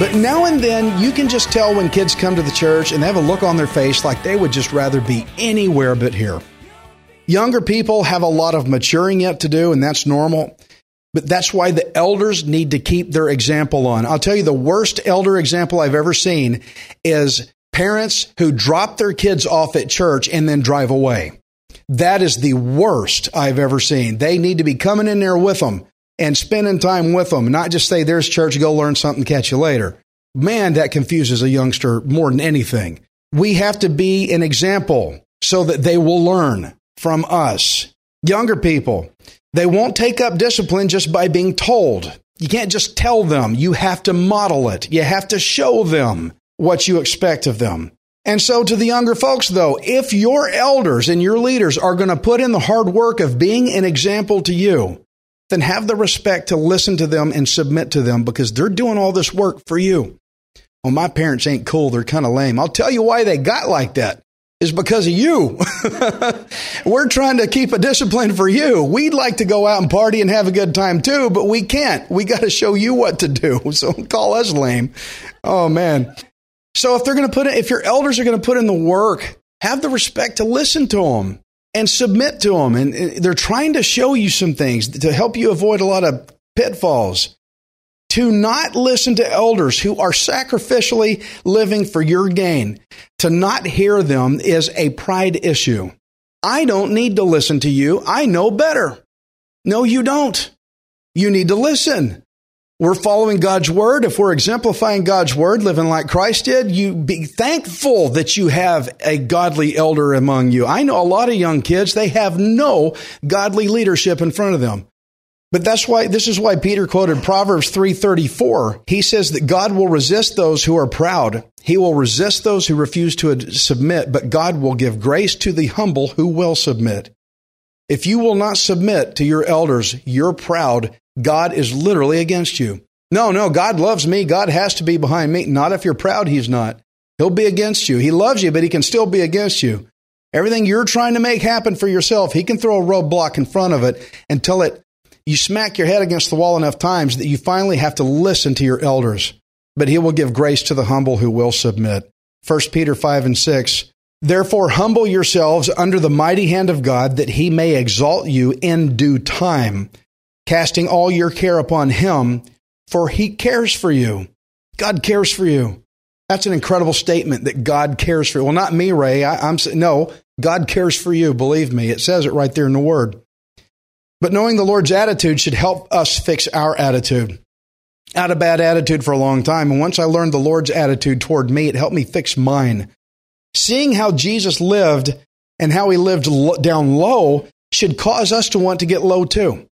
But now and then, you can just tell when kids come to the church and they have a look on their face like they would just rather be anywhere but here. Younger people have a lot of maturing yet to do, and that's normal. But that's why the elders need to keep their example on. I'll tell you the worst elder example I've ever seen is parents who drop their kids off at church and then drive away. That is the worst I've ever seen. They need to be coming in there with them and spending time with them, not just say, there's church, go learn something, catch you later. Man, that confuses a youngster more than anything. We have to be an example so that they will learn from us. Younger people, they won't take up discipline just by being told. You can't just tell them. You have to model it. You have to show them what you expect of them. And so to the younger folks though, if your elders and your leaders are going to put in the hard work of being an example to you, then have the respect to listen to them and submit to them because they're doing all this work for you. Well, my parents ain't cool. They're kind of lame. I'll tell you why they got like that is because of you. We're trying to keep a discipline for you. We'd like to go out and party and have a good time too, but we can't. We got to show you what to do. So call us lame. Oh man. So if they're going to put it, if your elders are going to put in the work, have the respect to listen to them and submit to them. And they're trying to show you some things to help you avoid a lot of pitfalls. To not listen to elders who are sacrificially living for your gain, to not hear them is a pride issue. I don't need to listen to you. I know better. No, you don't. You need to listen. We're following God's word. If we're exemplifying God's word, living like Christ did, you be thankful that you have a godly elder among you. I know a lot of young kids, they have no godly leadership in front of them. But that's why this is why Peter quoted Proverbs 3:34. He says that God will resist those who are proud. He will resist those who refuse to submit, but God will give grace to the humble who will submit. If you will not submit to your elders, you're proud. God is literally against you. No, no, God loves me. God has to be behind me. Not if you're proud, he's not. He'll be against you. He loves you, but he can still be against you. Everything you're trying to make happen for yourself, he can throw a roadblock in front of it until it you smack your head against the wall enough times that you finally have to listen to your elders. But he will give grace to the humble who will submit. 1 Peter 5 and 6. Therefore, humble yourselves under the mighty hand of God, that he may exalt you in due time, casting all your care upon him, for he cares for you. God cares for you. That's an incredible statement that God cares for you. Well, not me, Ray. I, am no. God cares for you. Believe me. It says it right there in the Word. But knowing the Lord's attitude should help us fix our attitude. I had a bad attitude for a long time, and once I learned the Lord's attitude toward me, it helped me fix mine. Seeing how Jesus lived and how he lived down low should cause us to want to get low too.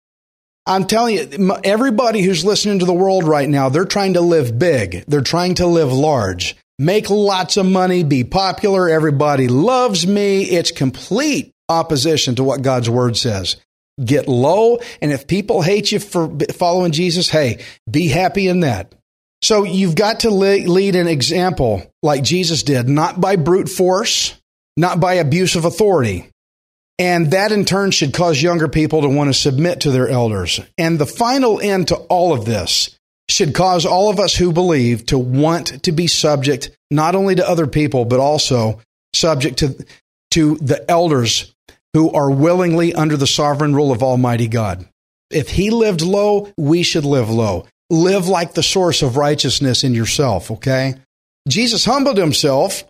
I'm telling you, everybody who's listening to the world right now, they're trying to live big. They're trying to live large, make lots of money, be popular. Everybody loves me. It's complete opposition to what God's word says. Get low. And if people hate you for following Jesus, hey, be happy in that. So you've got to lead an example like Jesus did, not by brute force, not by abuse of authority. And that in turn should cause younger people to want to submit to their elders. And the final end to all of this should cause all of us who believe to want to be subject not only to other people, but also subject to, to the elders who are willingly under the sovereign rule of Almighty God. If he lived low, we should live low. Live like the source of righteousness in yourself, okay? Jesus humbled himself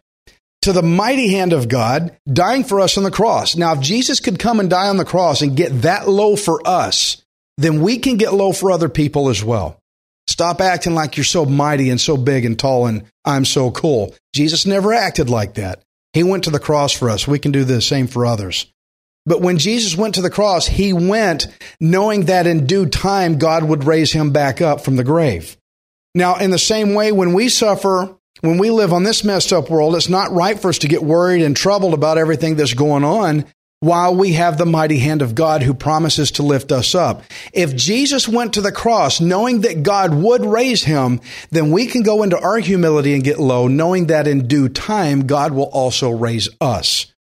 to the mighty hand of God dying for us on the cross. Now, if Jesus could come and die on the cross and get that low for us, then we can get low for other people as well. Stop acting like you're so mighty and so big and tall and I'm so cool. Jesus never acted like that. He went to the cross for us. We can do the same for others. But when Jesus went to the cross, he went knowing that in due time God would raise him back up from the grave. Now, in the same way, when we suffer, when we live on this messed up world, it's not right for us to get worried and troubled about everything that's going on while we have the mighty hand of God who promises to lift us up. If Jesus went to the cross knowing that God would raise him, then we can go into our humility and get low, knowing that in due time, God will also raise us.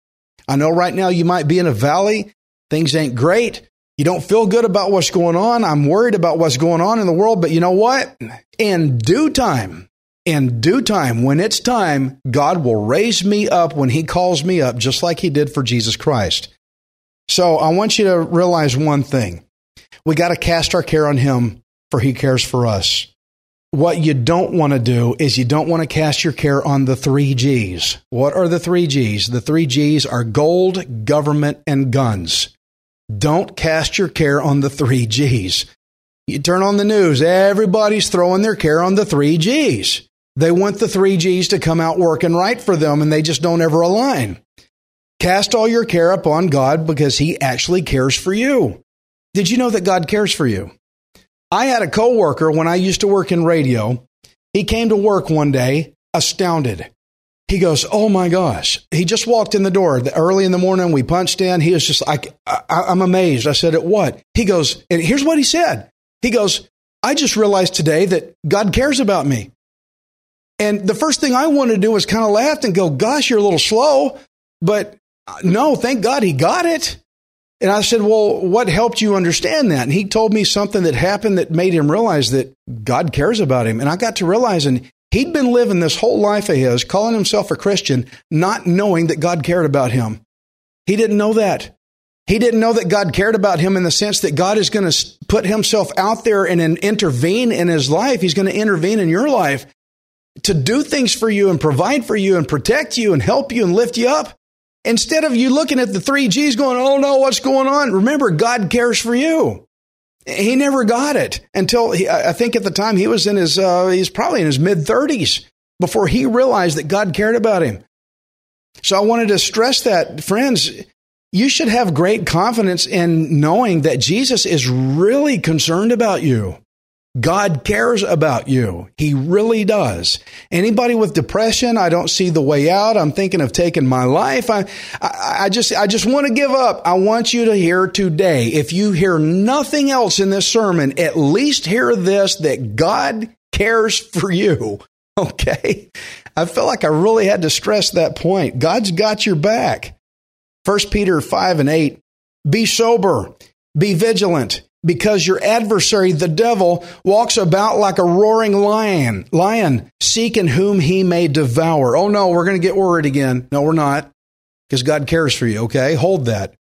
I know right now you might be in a valley. Things ain't great. You don't feel good about what's going on. I'm worried about what's going on in the world, but you know what? In due time, in due time, when it's time, God will raise me up when He calls me up, just like He did for Jesus Christ. So I want you to realize one thing. We got to cast our care on Him, for He cares for us. What you don't want to do is you don't want to cast your care on the three G's. What are the three G's? The three G's are gold, government, and guns. Don't cast your care on the three G's. You turn on the news, everybody's throwing their care on the three G's. They want the three G's to come out working right for them, and they just don't ever align. Cast all your care upon God because He actually cares for you. Did you know that God cares for you? I had a coworker when I used to work in radio. He came to work one day astounded. He goes, Oh my gosh. He just walked in the door early in the morning. We punched in. He was just like, I, am amazed. I said, At what? He goes, and here's what he said. He goes, I just realized today that God cares about me. And the first thing I wanted to do was kind of laugh and go, gosh, you're a little slow. But uh, no, thank God he got it. And I said, well, what helped you understand that? And he told me something that happened that made him realize that God cares about him. And I got to realizing he'd been living this whole life of his, calling himself a Christian, not knowing that God cared about him. He didn't know that. He didn't know that God cared about him in the sense that God is going to put himself out there and intervene in his life. He's going to intervene in your life to do things for you and provide for you and protect you and help you and lift you up. Instead of you looking at the three G's going, oh no, what's going on? Remember, God cares for you. He never got it until he, I think at the time he was in his, uh, he's probably in his mid 30s before he realized that God cared about him. So I wanted to stress that, friends, you should have great confidence in knowing that Jesus is really concerned about you. God cares about you. He really does. Anybody with depression, I don't see the way out. I'm thinking of taking my life. I, I, I just, I just want to give up. I want you to hear today. If you hear nothing else in this sermon, at least hear this that God cares for you. Okay. I felt like I really had to stress that point. God's got your back. First Peter 5 and 8. Be sober. Be vigilant because your adversary, the devil, walks about like a roaring lion, lion, seeking whom he may devour. Oh no, we're going to get worried again. No, we're not, because God cares for you, okay? Hold that.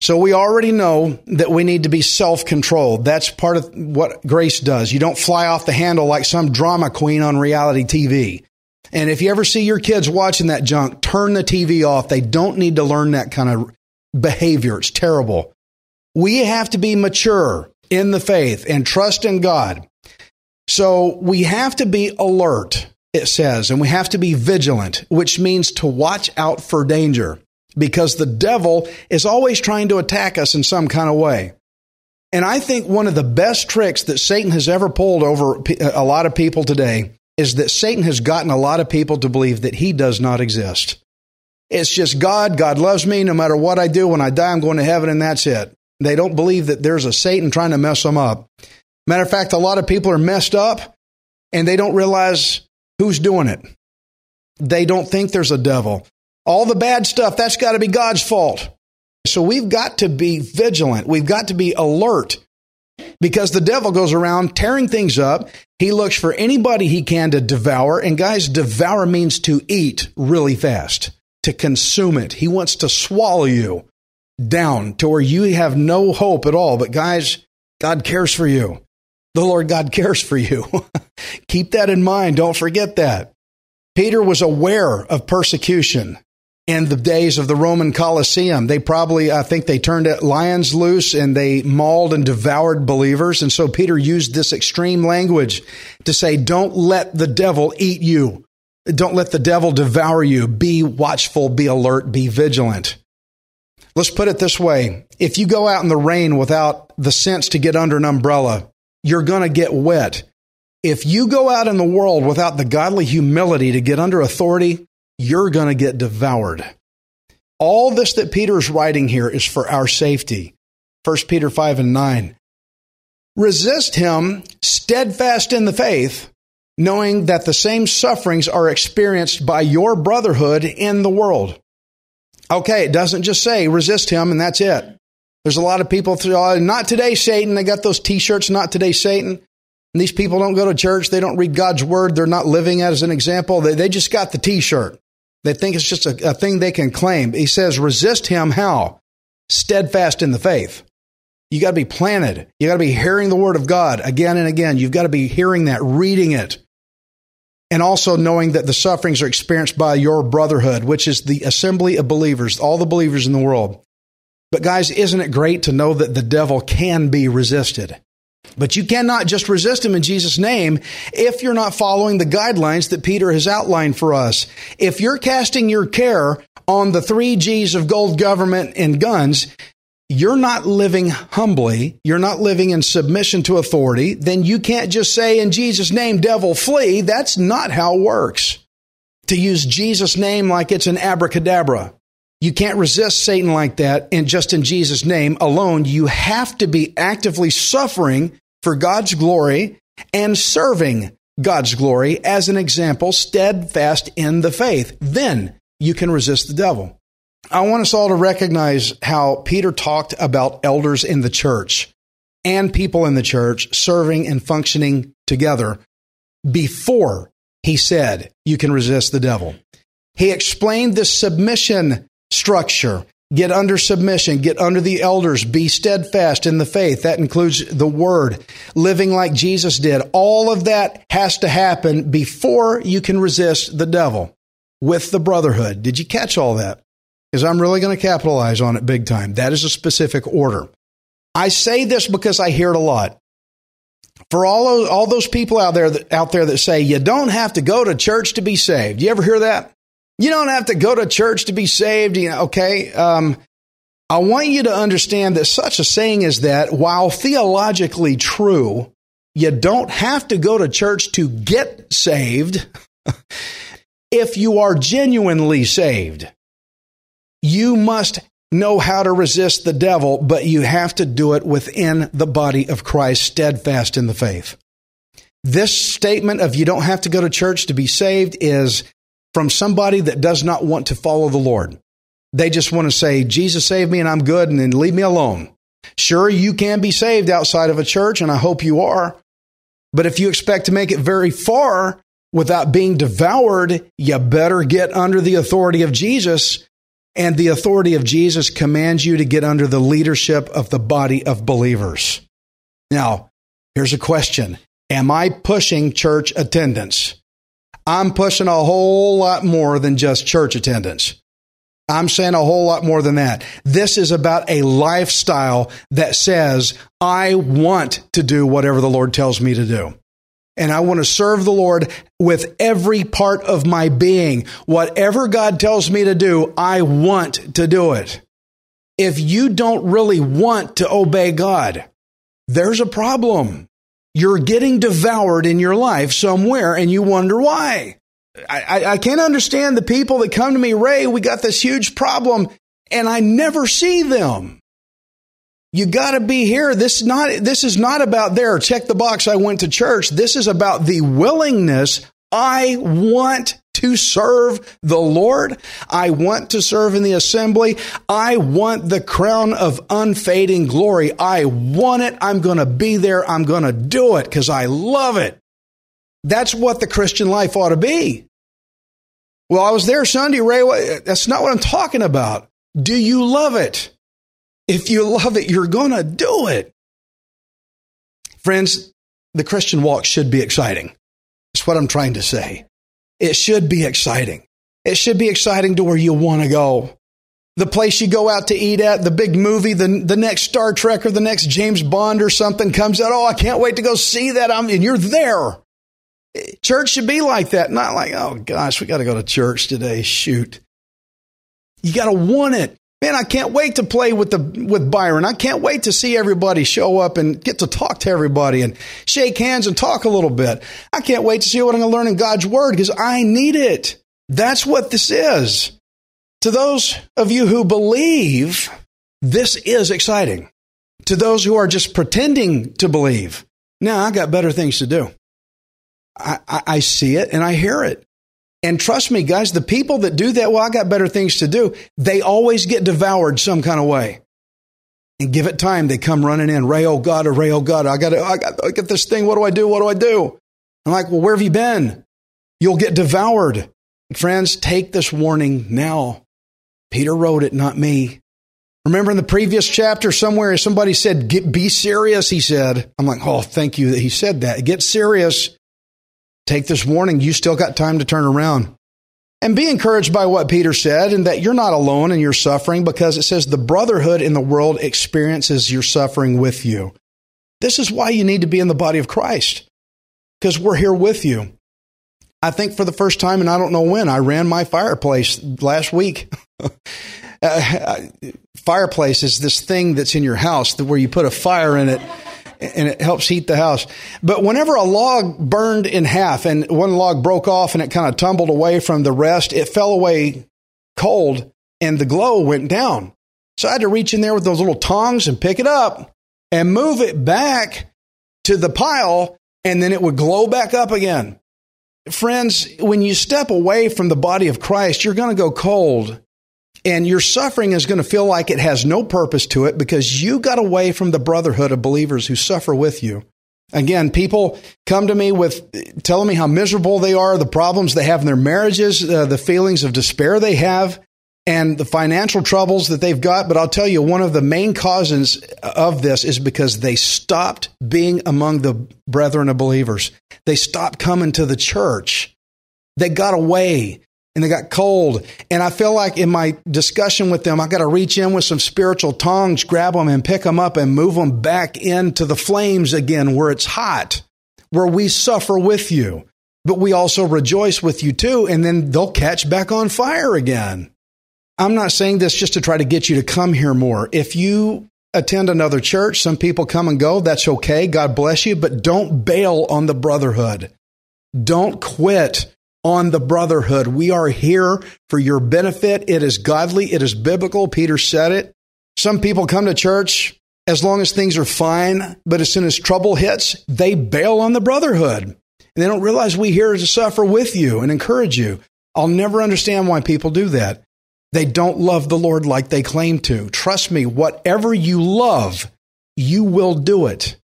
So we already know that we need to be self-controlled. That's part of what grace does. You don't fly off the handle like some drama queen on reality TV. And if you ever see your kids watching that junk, turn the TV off. They don't need to learn that kind of behavior. It's terrible. We have to be mature in the faith and trust in God. So we have to be alert, it says, and we have to be vigilant, which means to watch out for danger because the devil is always trying to attack us in some kind of way. And I think one of the best tricks that Satan has ever pulled over a lot of people today is that Satan has gotten a lot of people to believe that he does not exist. It's just God, God loves me no matter what I do. When I die, I'm going to heaven, and that's it. They don't believe that there's a Satan trying to mess them up. Matter of fact, a lot of people are messed up and they don't realize who's doing it. They don't think there's a devil. All the bad stuff, that's got to be God's fault. So we've got to be vigilant. We've got to be alert because the devil goes around tearing things up. He looks for anybody he can to devour. And guys, devour means to eat really fast, to consume it. He wants to swallow you down to where you have no hope at all. But guys, God cares for you. The Lord God cares for you. Keep that in mind. Don't forget that. Peter was aware of persecution. in the days of the Roman Colosseum. They probably, I think they turned lions loose and they mauled and devoured believers. And so Peter used this extreme language to say, don't let the devil eat you. Don't let the devil devour you. Be watchful, be alert, be vigilant. Let's put it this way. If you go out in the rain without the sense to get under an umbrella, you're going to get wet. If you go out in the world without the godly humility to get under authority, you're going to get devoured. All this that Peter is writing here is for our safety. 1 Peter 5 and 9. Resist him steadfast in the faith, knowing that the same sufferings are experienced by your brotherhood in the world. Okay, it doesn't just say resist him and that's it. There's a lot of people, through, not today, Satan. They got those t shirts, not today, Satan. And these people don't go to church. They don't read God's word. They're not living as an example. They, they just got the t shirt. They think it's just a, a thing they can claim. He says, resist him how? Steadfast in the faith. You got to be planted. You got to be hearing the word of God again and again. You've got to be hearing that, reading it. And also knowing that the sufferings are experienced by your brotherhood, which is the assembly of believers, all the believers in the world. But guys, isn't it great to know that the devil can be resisted? But you cannot just resist him in Jesus' name if you're not following the guidelines that Peter has outlined for us. If you're casting your care on the three G's of gold government and guns, you're not living humbly, you're not living in submission to authority, then you can't just say in Jesus' name, devil, flee. That's not how it works. To use Jesus' name like it's an abracadabra. You can't resist Satan like that and just in Jesus' name alone. You have to be actively suffering for God's glory and serving God's glory as an example, steadfast in the faith. Then you can resist the devil. I want us all to recognize how Peter talked about elders in the church and people in the church serving and functioning together before he said you can resist the devil. He explained the submission structure. Get under submission, get under the elders, be steadfast in the faith. That includes the word, living like Jesus did. All of that has to happen before you can resist the devil with the brotherhood. Did you catch all that? Because I'm really going to capitalize on it big time. That is a specific order. I say this because I hear it a lot. For all those, all those people out there that, out there that say you don't have to go to church to be saved. You ever hear that? You don't have to go to church to be saved. You know, okay. Um, I want you to understand that such a saying as that, while theologically true, you don't have to go to church to get saved if you are genuinely saved. You must know how to resist the devil, but you have to do it within the body of Christ, steadfast in the faith. This statement of you don't have to go to church to be saved is from somebody that does not want to follow the Lord. They just want to say, Jesus saved me and I'm good and then leave me alone. Sure, you can be saved outside of a church, and I hope you are. But if you expect to make it very far without being devoured, you better get under the authority of Jesus. And the authority of Jesus commands you to get under the leadership of the body of believers. Now, here's a question Am I pushing church attendance? I'm pushing a whole lot more than just church attendance. I'm saying a whole lot more than that. This is about a lifestyle that says, I want to do whatever the Lord tells me to do. And I want to serve the Lord with every part of my being. Whatever God tells me to do, I want to do it. If you don't really want to obey God, there's a problem. You're getting devoured in your life somewhere and you wonder why. I, I, can't understand the people that come to me, Ray, we got this huge problem and I never see them. You got to be here. This is not this is not about there. Check the box. I went to church. This is about the willingness. I want to serve the Lord. I want to serve in the assembly. I want the crown of unfading glory. I want it. I'm going to be there. I'm going to do it because I love it. That's what the Christian life ought to be. Well, I was there Sunday, Ray. That's not what I'm talking about. Do you love it? If you love it, you're going to do it. Friends, the Christian walk should be exciting. That's what I'm trying to say. It should be exciting. It should be exciting to where you want to go. The place you go out to eat at, the big movie, the, the next Star Trek or the next James Bond or something comes out. Oh, I can't wait to go see that. I'm, and you're there. Church should be like that, not like, oh gosh, we got to go to church today. Shoot. You got to want it. Man, I can't wait to play with the with Byron. I can't wait to see everybody show up and get to talk to everybody and shake hands and talk a little bit. I can't wait to see what I'm going to learn in God's word because I need it. That's what this is. To those of you who believe, this is exciting. To those who are just pretending to believe, now I got better things to do. I, I, I see it and I hear it. And trust me, guys, the people that do that, well, I got better things to do, they always get devoured some kind of way. And give it time, they come running in. Ray, oh God, oh Ray, oh God, I got, I got, I got this thing. What do I do? What do I do? I'm like, well, where have you been? You'll get devoured. Friends, take this warning now. Peter wrote it, not me. Remember in the previous chapter, somewhere somebody said, Get Be serious, he said. I'm like, Oh, thank you that he said that. Get serious. Take this warning. You still got time to turn around. And be encouraged by what Peter said and that you're not alone in your suffering because it says the brotherhood in the world experiences your suffering with you. This is why you need to be in the body of Christ because we're here with you. I think for the first time, and I don't know when, I ran my fireplace last week. uh, fireplace is this thing that's in your house where you put a fire in it and it helps heat the house. But whenever a log burned in half and one log broke off and it kind of tumbled away from the rest, it fell away cold and the glow went down. So I had to reach in there with those little tongs and pick it up and move it back to the pile and then it would glow back up again. Friends, when you step away from the body of Christ, you're going to go cold and your suffering is going to feel like it has no purpose to it because you got away from the brotherhood of believers who suffer with you. Again, people come to me with telling me how miserable they are, the problems they have in their marriages, uh, the feelings of despair they have, and the financial troubles that they've got. But I'll tell you, one of the main causes of this is because they stopped being among the brethren of believers. They stopped coming to the church. They got away and they got cold. And I feel like in my discussion with them, I got to reach in with some spiritual tongs, grab them and pick them up and move them back into the flames again where it's hot, where we suffer with you, but we also rejoice with you too. And then they'll catch back on fire again. I'm not saying this just to try to get you to come here more. If you attend another church, some people come and go. That's okay. God bless you, but don't bail on the brotherhood. Don't quit on the brotherhood. We are here for your benefit. It is godly, it is biblical. Peter said it. Some people come to church as long as things are fine, but as soon as trouble hits, they bail on the brotherhood. And they don't realize we here to suffer with you and encourage you. I'll never understand why people do that. They don't love the Lord like they claim to. Trust me, whatever you love, you will do it.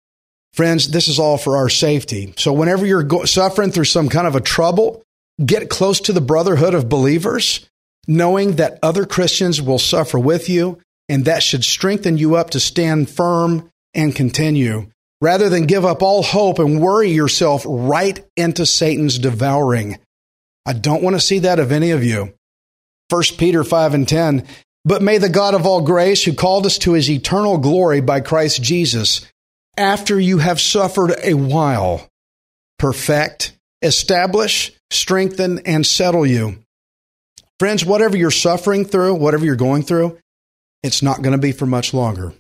Friends, this is all for our safety. So whenever you're suffering through some kind of a trouble, get close to the brotherhood of believers, knowing that other Christians will suffer with you, and that should strengthen you up to stand firm and continue, rather than give up all hope and worry yourself right into Satan's devouring. I don't want to see that of any of you. 1 Peter 5 and 10. But may the God of all grace, who called us to his eternal glory by Christ Jesus, after you have suffered a while, perfect, establish, strengthen, and settle you. Friends, whatever you're suffering through, whatever you're going through, it's not going to be for much longer.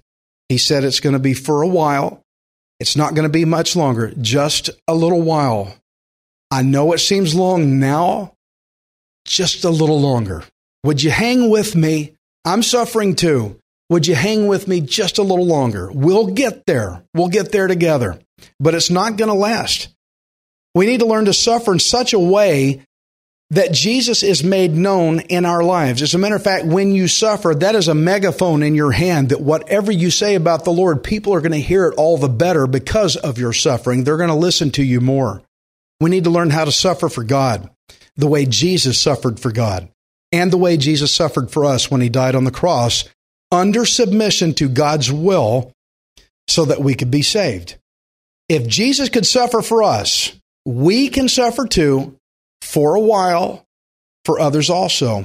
He said it's going to be for a while. It's not going to be much longer, just a little while. I know it seems long now, just a little longer. Would you hang with me? I'm suffering too. Would you hang with me just a little longer? We'll get there. We'll get there together. But it's not going to last. We need to learn to suffer in such a way that Jesus is made known in our lives. As a matter of fact, when you suffer, that is a megaphone in your hand that whatever you say about the Lord, people are going to hear it all the better because of your suffering. They're going to listen to you more. We need to learn how to suffer for God the way Jesus suffered for God and the way Jesus suffered for us when he died on the cross under submission to God's will so that we could be saved. If Jesus could suffer for us, we can suffer too for a while, for others also.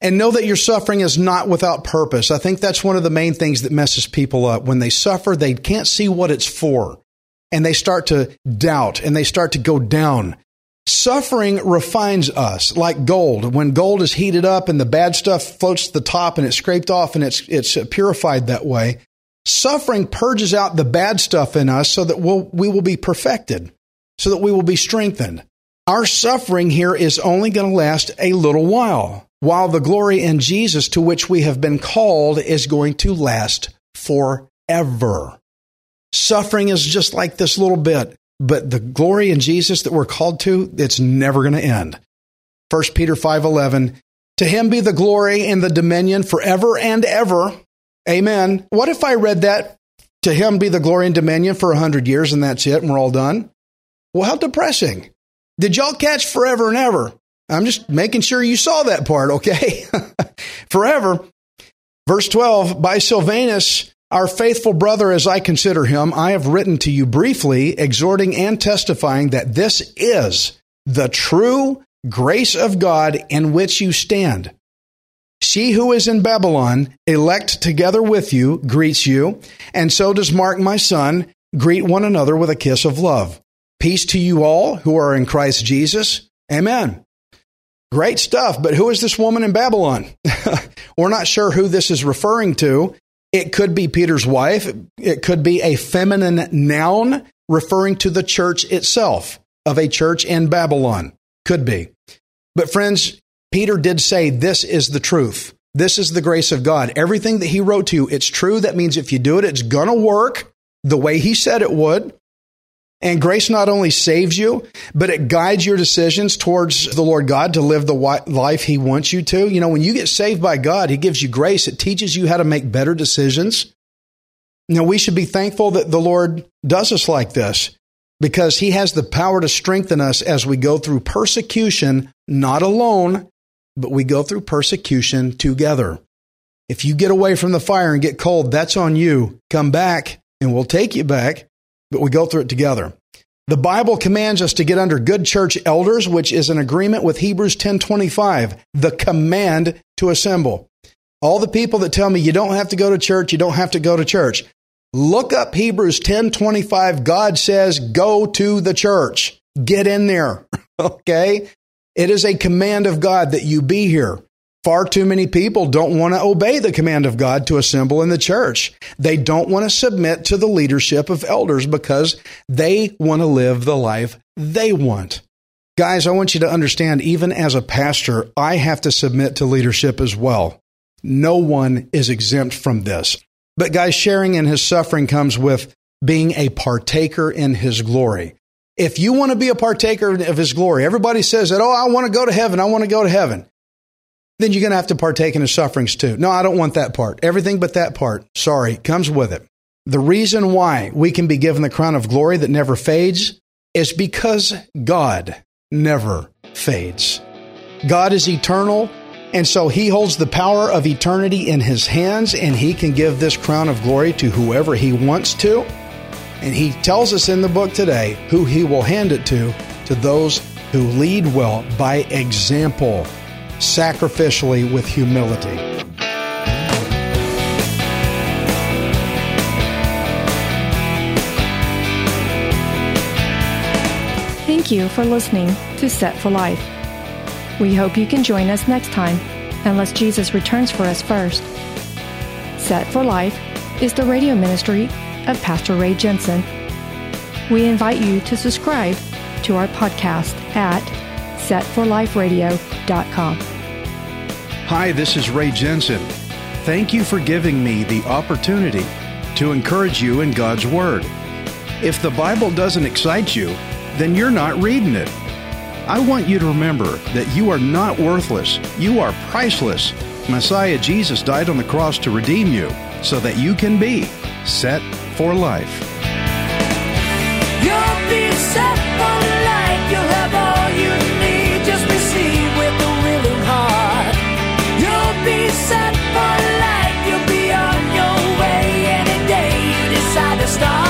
And know that your suffering is not without purpose. I think that's one of the main things that messes people up. When they suffer, they can't see what it's for. And they start to doubt and they start to go down. Suffering refines us like gold. When gold is heated up and the bad stuff floats to the top and it's scraped off and it's, it's purified that way, suffering purges out the bad stuff in us so that we'll, we will be perfected, so that we will be strengthened. Our suffering here is only going to last a little while while the glory in Jesus to which we have been called is going to last forever. Suffering is just like this little bit, but the glory in Jesus that we're called to, it's never going to end. 1 Peter 5:11 To him be the glory and the dominion forever and ever. Amen. What if I read that to him be the glory and dominion for a 100 years and that's it and we're all done? Well, how depressing. Did y'all catch forever and ever? I'm just making sure you saw that part, okay? Forever. Verse 12, by Silvanus, our faithful brother, as I consider him, I have written to you briefly, exhorting and testifying that this is the true grace of God in which you stand. She who is in Babylon, elect together with you, greets you, and so does Mark, my son. Greet one another with a kiss of love. Peace to you all who are in Christ Jesus. Amen. Great stuff. But who is this woman in Babylon? We're not sure who this is referring to. It could be Peter's wife. It could be a feminine noun referring to the church itself of a church in Babylon. Could be. But friends, Peter did say this is the truth. This is the grace of God. Everything that he wrote to you, it's true. That means if you do it, it's going to work the way he said it would. And grace not only saves you, but it guides your decisions towards the Lord God to live the life He wants you to. You know, when you get saved by God, He gives you grace. It teaches you how to make better decisions. Now, we should be thankful that the Lord does us like this because He has the power to strengthen us as we go through persecution, not alone, but we go through persecution together. If you get away from the fire and get cold, that's on you. Come back and we'll take you back but we go through it together. The Bible commands us to get under good church elders, which is an agreement with Hebrews 10:25, the command to assemble. All the people that tell me you don't have to go to church, you don't have to go to church. Look up Hebrews 10:25. God says, "Go to the church. Get in there." okay? It is a command of God that you be here. Far too many people don't want to obey the command of God to assemble in the church. They don't want to submit to the leadership of elders because they want to live the life they want. Guys, I want you to understand, even as a pastor, I have to submit to leadership as well. No one is exempt from this. But guys, sharing in his suffering comes with being a partaker in his glory. If you want to be a partaker of his glory, everybody says that, oh, I want to go to heaven. I want to go to heaven then you're going to have to partake in his sufferings too. No, I don't want that part. Everything but that part, sorry, comes with it. The reason why we can be given the crown of glory that never fades is because God never fades. God is eternal, and so he holds the power of eternity in his hands, and he can give this crown of glory to whoever he wants to. And he tells us in the book today who he will hand it to to those who lead well by example sacrificially with humility. Thank you for listening to Set for Life. We hope you can join us next time, unless Jesus returns for us first. Set for Life is the radio ministry of Pastor Ray Jensen. We invite you to subscribe to our podcast at setforliferadio.com. Hi, this is Ray Jensen. Thank you for giving me the opportunity to encourage you in God's Word. If the Bible doesn't excite you, then you're not reading it. I want you to remember that you are not worthless. You are priceless. Messiah Jesus died on the cross to redeem you so that you can be set for life. You'll be set for set for life. You'll be on your way any day you decide to start.